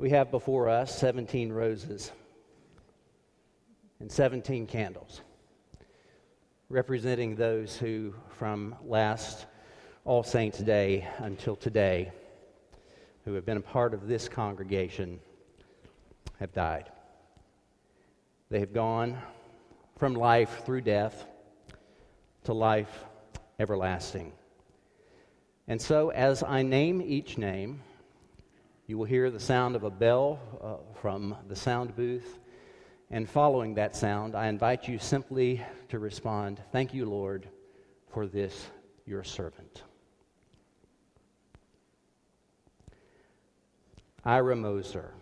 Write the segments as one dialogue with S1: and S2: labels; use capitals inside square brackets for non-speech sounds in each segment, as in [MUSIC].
S1: We have before us 17 roses and 17 candles, representing those who, from last All Saints' Day until today, who have been a part of this congregation, have died. They have gone from life through death to life everlasting. And so, as I name each name, you will hear the sound of a bell uh, from the sound booth. And following that sound, I invite you simply to respond, Thank you, Lord, for this, your servant. Ira Moser.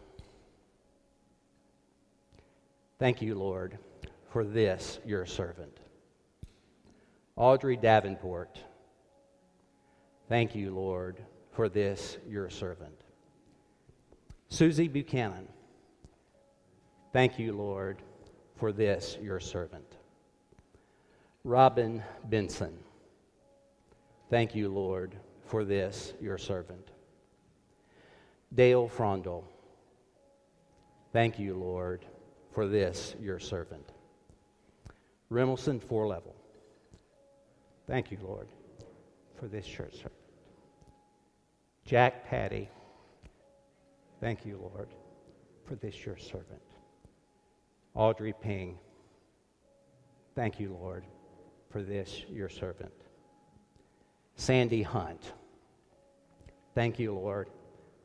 S1: Thank you, Lord, for this, your servant. Audrey Davenport. Thank you, Lord, for this, your servant. Susie Buchanan. Thank you, Lord, for this, your servant. Robin Benson. Thank you, Lord, for this, your servant. Dale Frondel. Thank you, Lord, for this, your servant. Remelson Four-Level. Thank you, Lord, for this church servant. Jack Patty. Thank you, Lord, for this your servant. Audrey Ping. Thank you, Lord, for this your servant. Sandy Hunt. Thank you, Lord,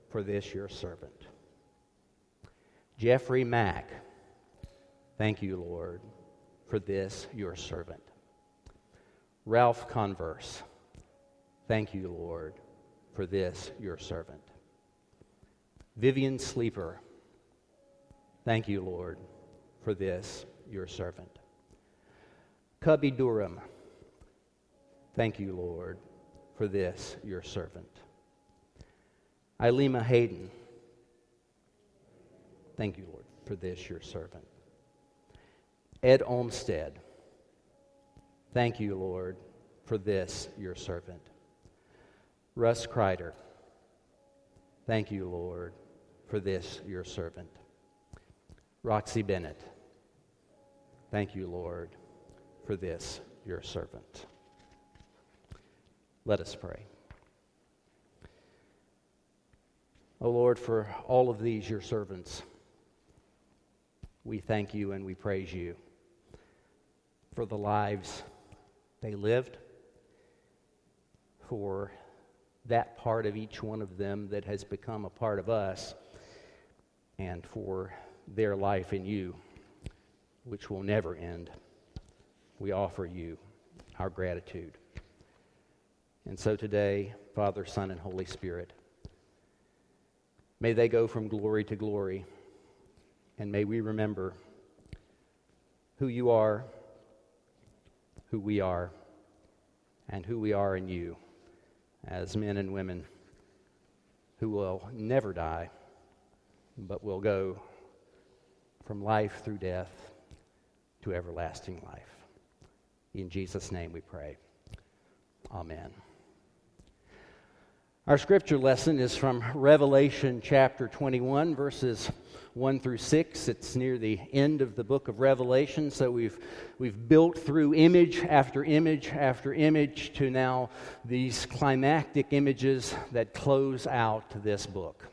S1: for this your servant. Jeffrey Mack, thank you, Lord, for this your servant. Ralph Converse, thank you, Lord, for this your servant. Vivian Sleeper, thank you, Lord, for this your servant. Cubby Durham, thank you, Lord, for this your servant. Ilema Hayden. Thank you, Lord, for this, your servant. Ed Olmstead. Thank you, Lord, for this, your servant. Russ Kreider. Thank you, Lord, for this, your servant. Roxy Bennett. Thank you, Lord, for this, your servant. Let us pray. O oh Lord, for all of these, your servants, we thank you and we praise you for the lives they lived, for that part of each one of them that has become a part of us, and for their life in you, which will never end. We offer you our gratitude. And so today, Father, Son, and Holy Spirit, May they go from glory to glory. And may we remember who you are, who we are, and who we are in you as men and women who will never die, but will go from life through death to everlasting life. In Jesus' name we pray. Amen. Our scripture lesson is from Revelation chapter 21, verses 1 through 6. It's near the end of the book of Revelation, so we've, we've built through image after image after image to now these climactic images that close out this book.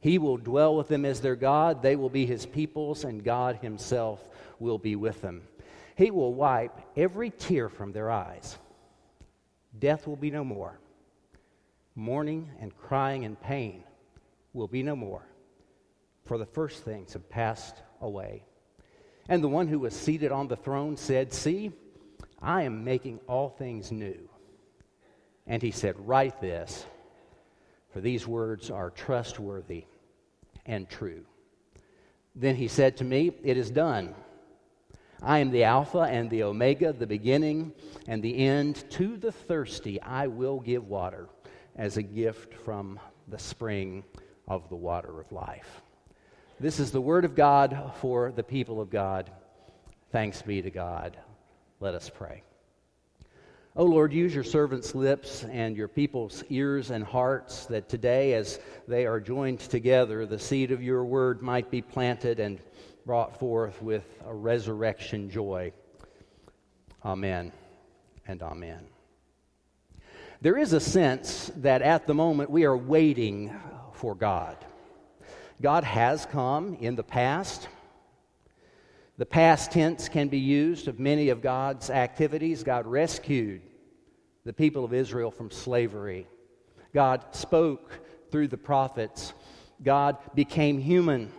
S1: He will dwell with them as their God, they will be his peoples, and God himself will be with them. He will wipe every tear from their eyes. Death will be no more mourning and crying and pain will be no more, for the first things have passed away. And the one who was seated on the throne said, See, I am making all things new. And he said, Write this, for these words are trustworthy and true. Then he said to me, It is done. I am the Alpha and the Omega, the beginning and the end. To the thirsty, I will give water as a gift from the spring of the water of life. This is the word of God for the people of God. Thanks be to God. Let us pray. O oh Lord, use your servants' lips and your people's ears and hearts that today, as they are joined together, the seed of your word might be planted and brought forth with a resurrection joy. Amen and amen. There is a sense that at the moment we are waiting for God. God has come in the past. The past tense can be used of many of God's activities. God rescued the people of Israel from slavery. God spoke through the prophets. God became human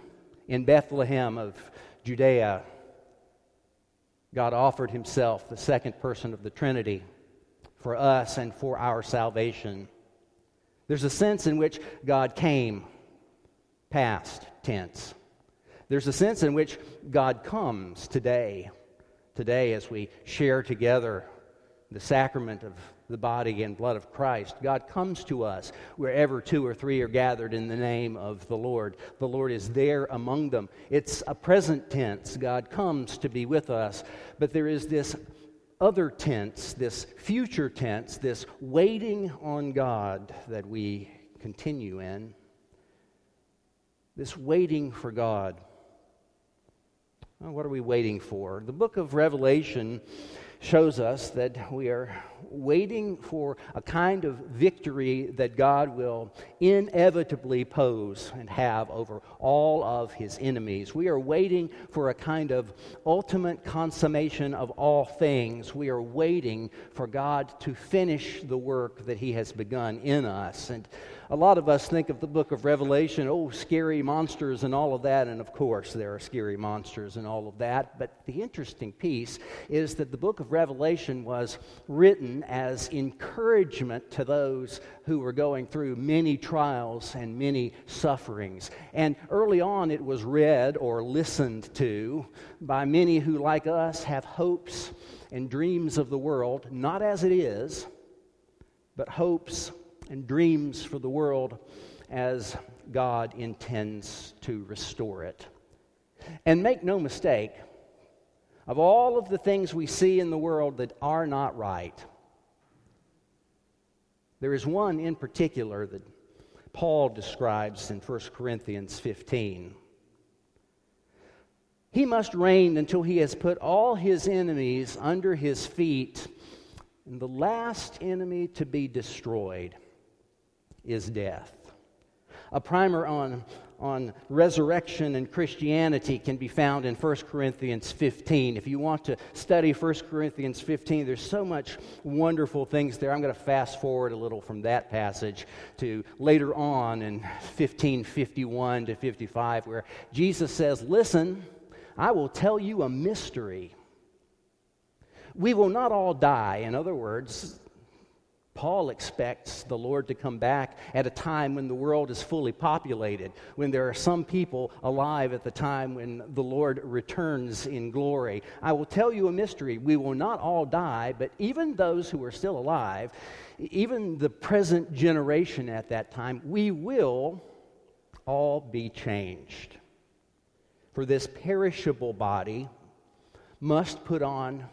S1: in Bethlehem of Judea. God offered himself, the second person of the Trinity, for us and for our salvation. There's a sense in which God came, past tense. There's a sense in which God comes today. Today, as we share together the sacrament of the body and blood of Christ. God comes to us wherever two or three are gathered in the name of the Lord. The Lord is there among them. It's a present tense. God comes to be with us. But there is this other tense, this future tense, this waiting on God that we continue in. This waiting for God. What are we waiting for? The book of Revelation shows us that we are waiting for a kind of victory that God will inevitably pose and have over all of his enemies. We are waiting for a kind of ultimate consummation of all things. We are waiting for God to finish the work that he has begun in us. And a lot of us think of the book of Revelation, oh, scary monsters and all of that. And of course, there are scary monsters and all of that. But the interesting piece is that the book of Revelation was written as encouragement to those who were going through many trials and many sufferings. And early on, it was read or listened to by many who, like us, have hopes and dreams of the world, not as it is, but hopes and dreams for the world as God intends to restore it. And make no mistake, of all of the things we see in the world that are not right, there is one in particular that Paul describes in 1 Corinthians 15. He must reign until he has put all his enemies under his feet, and the last enemy to be destroyed is death. A primer on, on resurrection and Christianity can be found in 1 Corinthians 15. If you want to study 1 Corinthians 15, there's so much wonderful things there. I'm going to fast forward a little from that passage to later on in 1551 to 55, where Jesus says, Listen, I will tell you a mystery. We will not all die. In other words, Paul expects the Lord to come back at a time when the world is fully populated, when there are some people alive at the time when the Lord returns in glory. I will tell you a mystery. We will not all die, but even those who are still alive, even the present generation at that time, we will all be changed. For this perishable body must put on.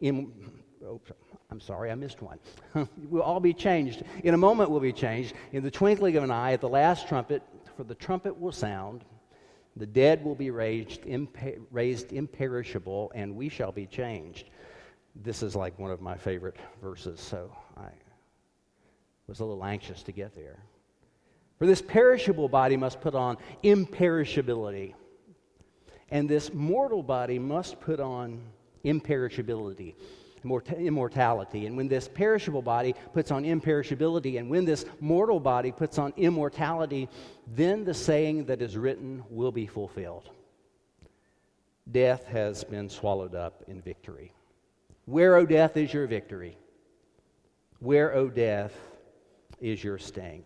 S1: Im- oh, I'm sorry, I missed one. [LAUGHS] we'll all be changed. In a moment, we'll be changed. In the twinkling of an eye, at the last trumpet, for the trumpet will sound, the dead will be raised, raised imperishable, and we shall be changed. This is like one of my favorite verses, so I was a little anxious to get there. For this perishable body must put on imperishability, and this mortal body must put on imperishability immortality. And when this perishable body puts on imperishability, and when this mortal body puts on immortality, then the saying that is written will be fulfilled Death has been swallowed up in victory. Where, O death, is your victory? Where, O death, is your sting?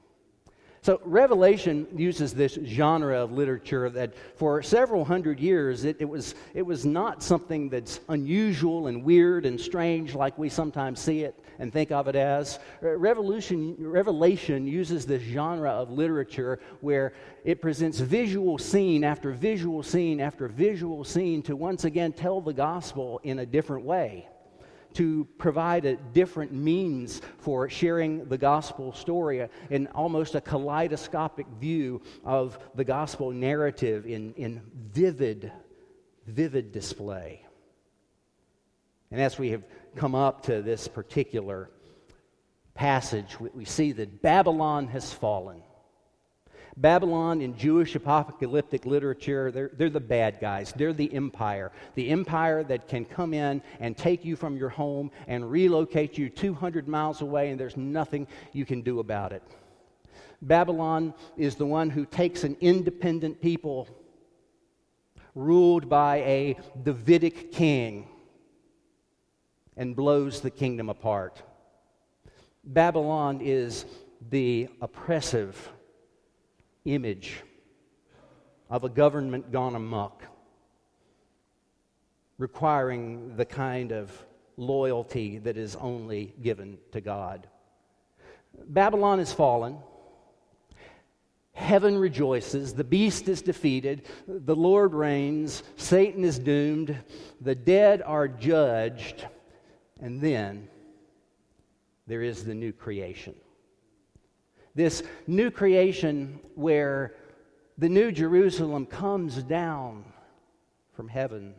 S1: So, Revelation uses this genre of literature that for several hundred years it, it, was, it was not something that's unusual and weird and strange like we sometimes see it and think of it as. Revolution, Revelation uses this genre of literature where it presents visual scene after visual scene after visual scene to once again tell the gospel in a different way to provide a different means for sharing the gospel story in almost a kaleidoscopic view of the gospel narrative in, in vivid, vivid display. And as we have come up to this particular passage, we, we see that Babylon has fallen. Babylon in Jewish apocalyptic literature, they're, they're the bad guys. They're the empire. The empire that can come in and take you from your home and relocate you 200 miles away, and there's nothing you can do about it. Babylon is the one who takes an independent people ruled by a Davidic king and blows the kingdom apart. Babylon is the oppressive image of a government gone amok, requiring the kind of loyalty that is only given to God. Babylon is fallen. Heaven rejoices. The beast is defeated. The Lord reigns. Satan is doomed. The dead are judged. And then there is the new creation this new creation where the new Jerusalem comes down from heaven.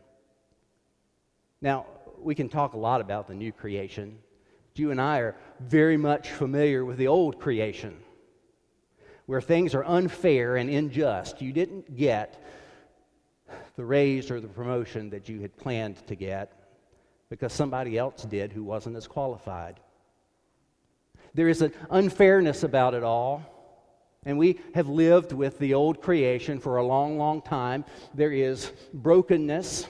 S1: Now, we can talk a lot about the new creation. You and I are very much familiar with the old creation, where things are unfair and unjust. You didn't get the raise or the promotion that you had planned to get because somebody else did who wasn't as qualified. There is an unfairness about it all. And we have lived with the old creation for a long, long time. There is brokenness,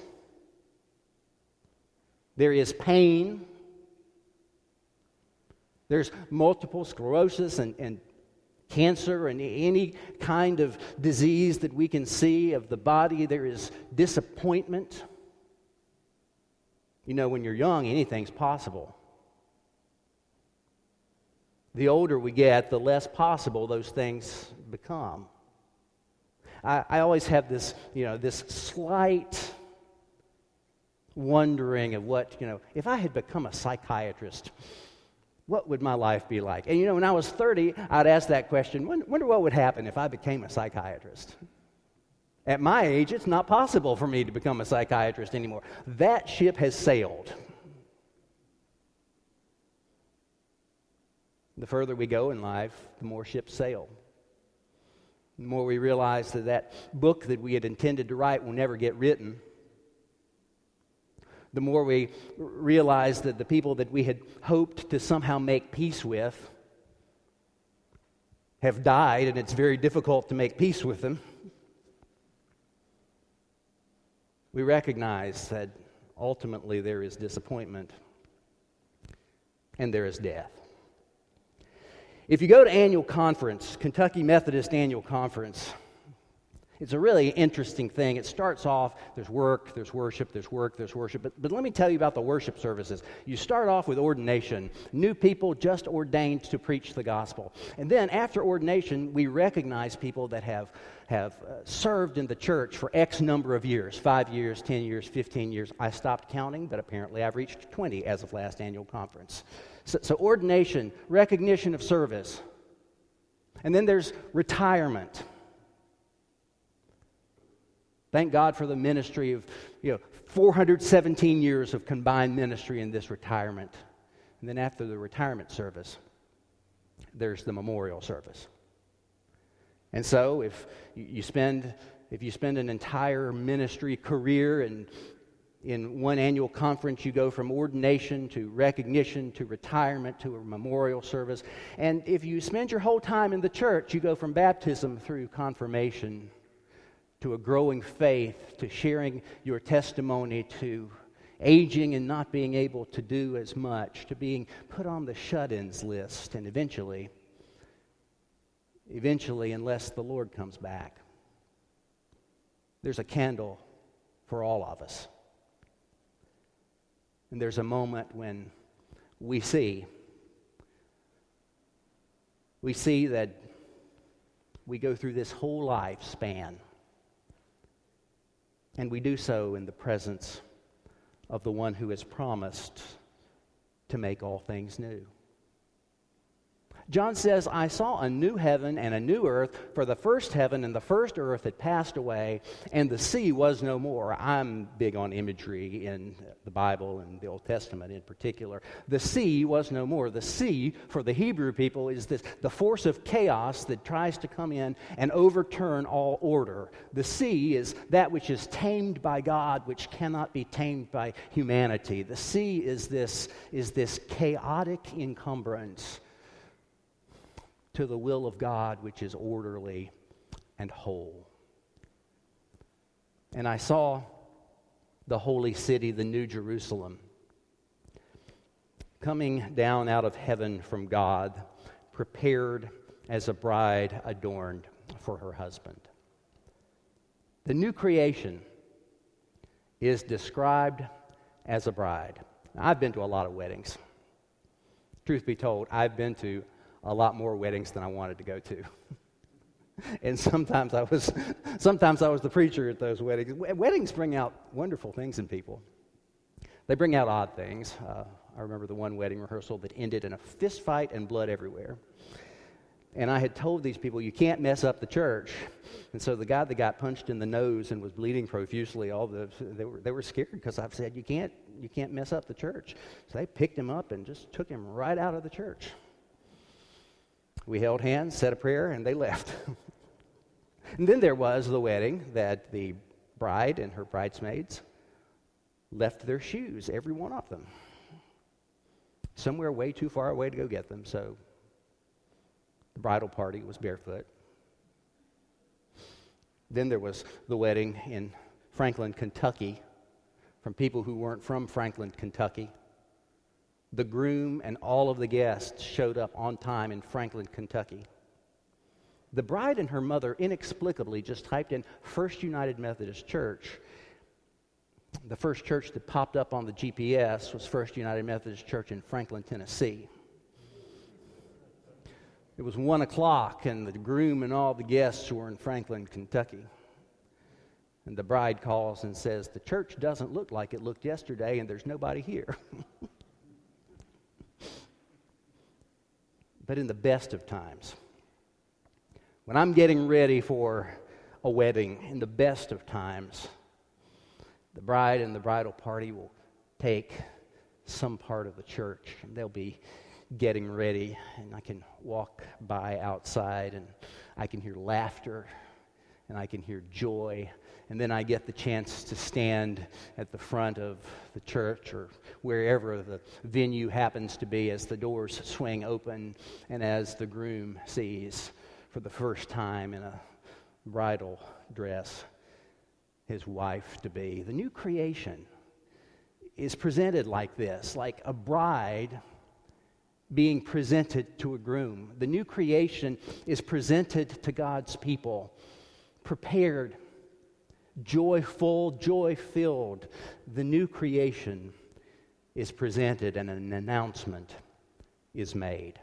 S1: there is pain, there's multiple sclerosis and, and cancer and any kind of disease that we can see of the body. There is disappointment. You know, when you're young, anything's possible the older we get, the less possible those things become. I, I always have this, you know, this slight wondering of what, you know, if I had become a psychiatrist, what would my life be like? And you know, when I was 30, I'd ask that question wonder what would happen if I became a psychiatrist? At my age, it's not possible for me to become a psychiatrist anymore. That ship has sailed. The further we go in life, the more ships sail. The more we realize that that book that we had intended to write will never get written. The more we realize that the people that we had hoped to somehow make peace with have died, and it's very difficult to make peace with them. We recognize that ultimately there is disappointment and there is death. If you go to annual conference, Kentucky Methodist annual conference, it's a really interesting thing. It starts off, there's work, there's worship, there's work, there's worship. But, but let me tell you about the worship services. You start off with ordination, new people just ordained to preach the gospel. And then after ordination, we recognize people that have, have uh, served in the church for X number of years five years, 10 years, 15 years. I stopped counting, but apparently I've reached 20 as of last annual conference. So, so ordination, recognition of service. And then there's retirement. Thank God for the ministry of, you know, 417 years of combined ministry in this retirement. And then after the retirement service, there's the memorial service. And so if you spend if you spend an entire ministry career and in one annual conference, you go from ordination to recognition to retirement to a memorial service. And if you spend your whole time in the church, you go from baptism through confirmation to a growing faith to sharing your testimony to aging and not being able to do as much to being put on the shut ins list and eventually eventually, unless the Lord comes back. There's a candle for all of us. And there's a moment when we see we see that we go through this whole lifespan and we do so in the presence of the one who has promised to make all things new. John says, I saw a new heaven and a new earth, for the first heaven and the first earth had passed away, and the sea was no more. I'm big on imagery in the Bible and the Old Testament in particular. The sea was no more. The sea, for the Hebrew people, is this, the force of chaos that tries to come in and overturn all order. The sea is that which is tamed by God, which cannot be tamed by humanity. The sea is this, is this chaotic encumbrance to the will of God, which is orderly and whole. And I saw the holy city, the New Jerusalem, coming down out of heaven from God, prepared as a bride adorned for her husband. The new creation is described as a bride. Now, I've been to a lot of weddings. Truth be told, I've been to a lot more weddings than I wanted to go to. [LAUGHS] and sometimes I was [LAUGHS] sometimes I was the preacher at those weddings. Weddings bring out wonderful things in people. They bring out odd things. Uh, I remember the one wedding rehearsal that ended in a fist fight and blood everywhere. And I had told these people, you can't mess up the church. And so the guy that got punched in the nose and was bleeding profusely, all the, they, were, they were scared because I've said, you can't, you can't mess up the church. So they picked him up and just took him right out of the church. We held hands, said a prayer, and they left. [LAUGHS] and then there was the wedding that the bride and her bridesmaids left their shoes, every one of them, somewhere way too far away to go get them. So the bridal party was barefoot. Then there was the wedding in Franklin, Kentucky, from people who weren't from Franklin, Kentucky the groom and all of the guests showed up on time in Franklin, Kentucky. The bride and her mother inexplicably just typed in First United Methodist Church. The first church that popped up on the GPS was First United Methodist Church in Franklin, Tennessee. It was one o'clock, and the groom and all the guests were in Franklin, Kentucky. And the bride calls and says, The church doesn't look like it looked yesterday, and there's nobody here. [LAUGHS] but in the best of times. When I'm getting ready for a wedding, in the best of times, the bride and the bridal party will take some part of the church and they'll be getting ready, and I can walk by outside and I can hear laughter and I can hear joy and then I get the chance to stand at the front of the church or wherever the venue happens to be as the doors swing open and as the groom sees for the first time in a bridal dress his wife to be. The new creation is presented like this like a bride being presented to a groom. The new creation is presented to God's people, prepared joyful, joy filled, the new creation is presented and an announcement is made.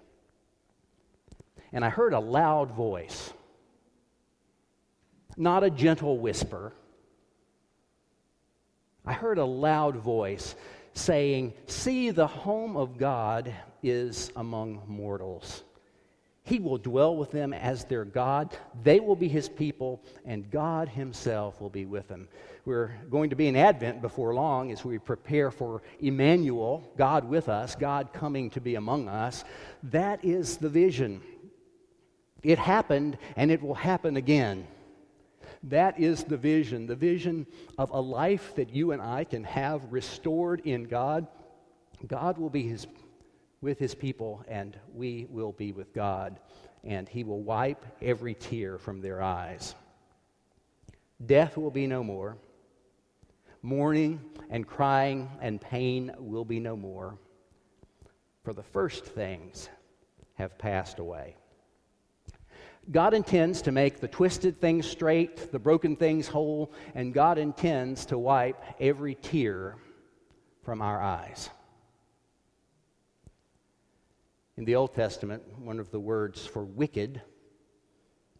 S1: And I heard a loud voice, not a gentle whisper. I heard a loud voice saying, See, the home of God is among mortals. He will dwell with them as their God. They will be his people, and God himself will be with them. We're going to be in Advent before long as we prepare for Emmanuel, God with us, God coming to be among us. That is the vision. It happened, and it will happen again. That is the vision, the vision of a life that you and I can have restored in God. God will be his with his people, and we will be with God, and he will wipe every tear from their eyes. Death will be no more. Mourning and crying and pain will be no more, for the first things have passed away. God intends to make the twisted things straight, the broken things whole, and God intends to wipe every tear from our eyes. In the Old Testament, one of the words for wicked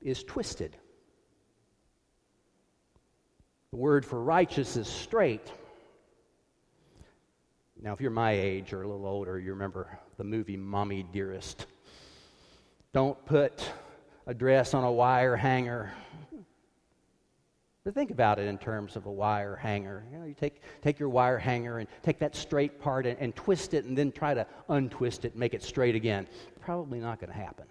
S1: is twisted. The word for righteous is straight. Now, if you're my age or a little older, you remember the movie Mommy Dearest. Don't put a dress on a wire hanger. Think about it in terms of a wire hanger. You know, you take, take your wire hanger and take that straight part and, and twist it and then try to untwist it and make it straight again. Probably not going to happen.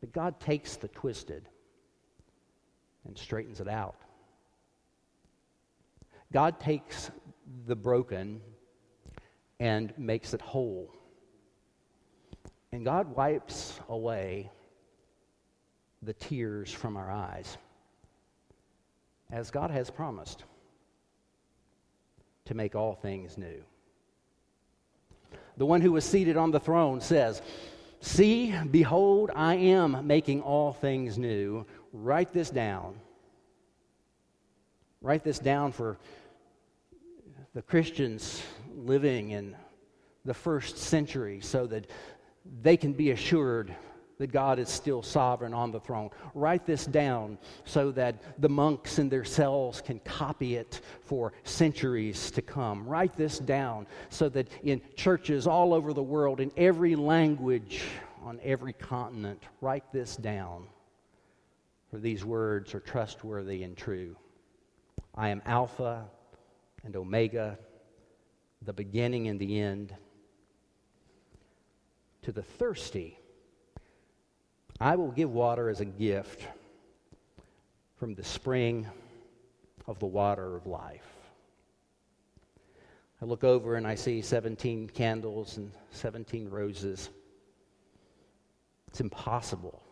S1: But God takes the twisted and straightens it out. God takes the broken and makes it whole. And God wipes away the tears from our eyes, as God has promised to make all things new. The one who was seated on the throne says, See, behold, I am making all things new. Write this down. Write this down for the Christians living in the first century so that they can be assured that God is still sovereign on the throne. Write this down so that the monks in their cells can copy it for centuries to come. Write this down so that in churches all over the world, in every language, on every continent, write this down. For these words are trustworthy and true. I am Alpha and Omega, the beginning and the end. To the thirsty, I will give water as a gift from the spring of the water of life. I look over and I see 17 candles and 17 roses. It's impossible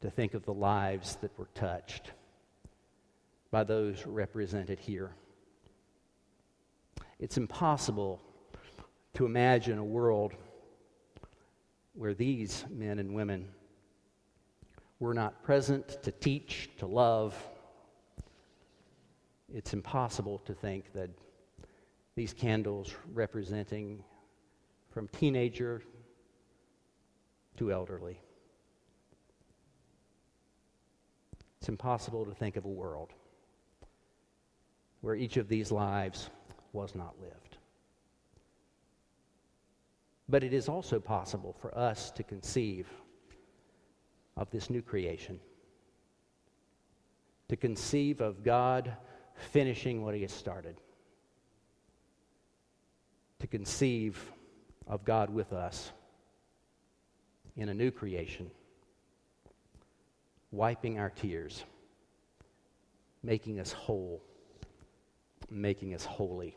S1: to think of the lives that were touched by those represented here. It's impossible to imagine a world where these men and women were not present to teach, to love. It's impossible to think that these candles representing from teenager to elderly. It's impossible to think of a world where each of these lives was not lived. But it is also possible for us to conceive of this new creation, to conceive of God finishing what He has started, to conceive of God with us in a new creation, wiping our tears, making us whole, making us holy.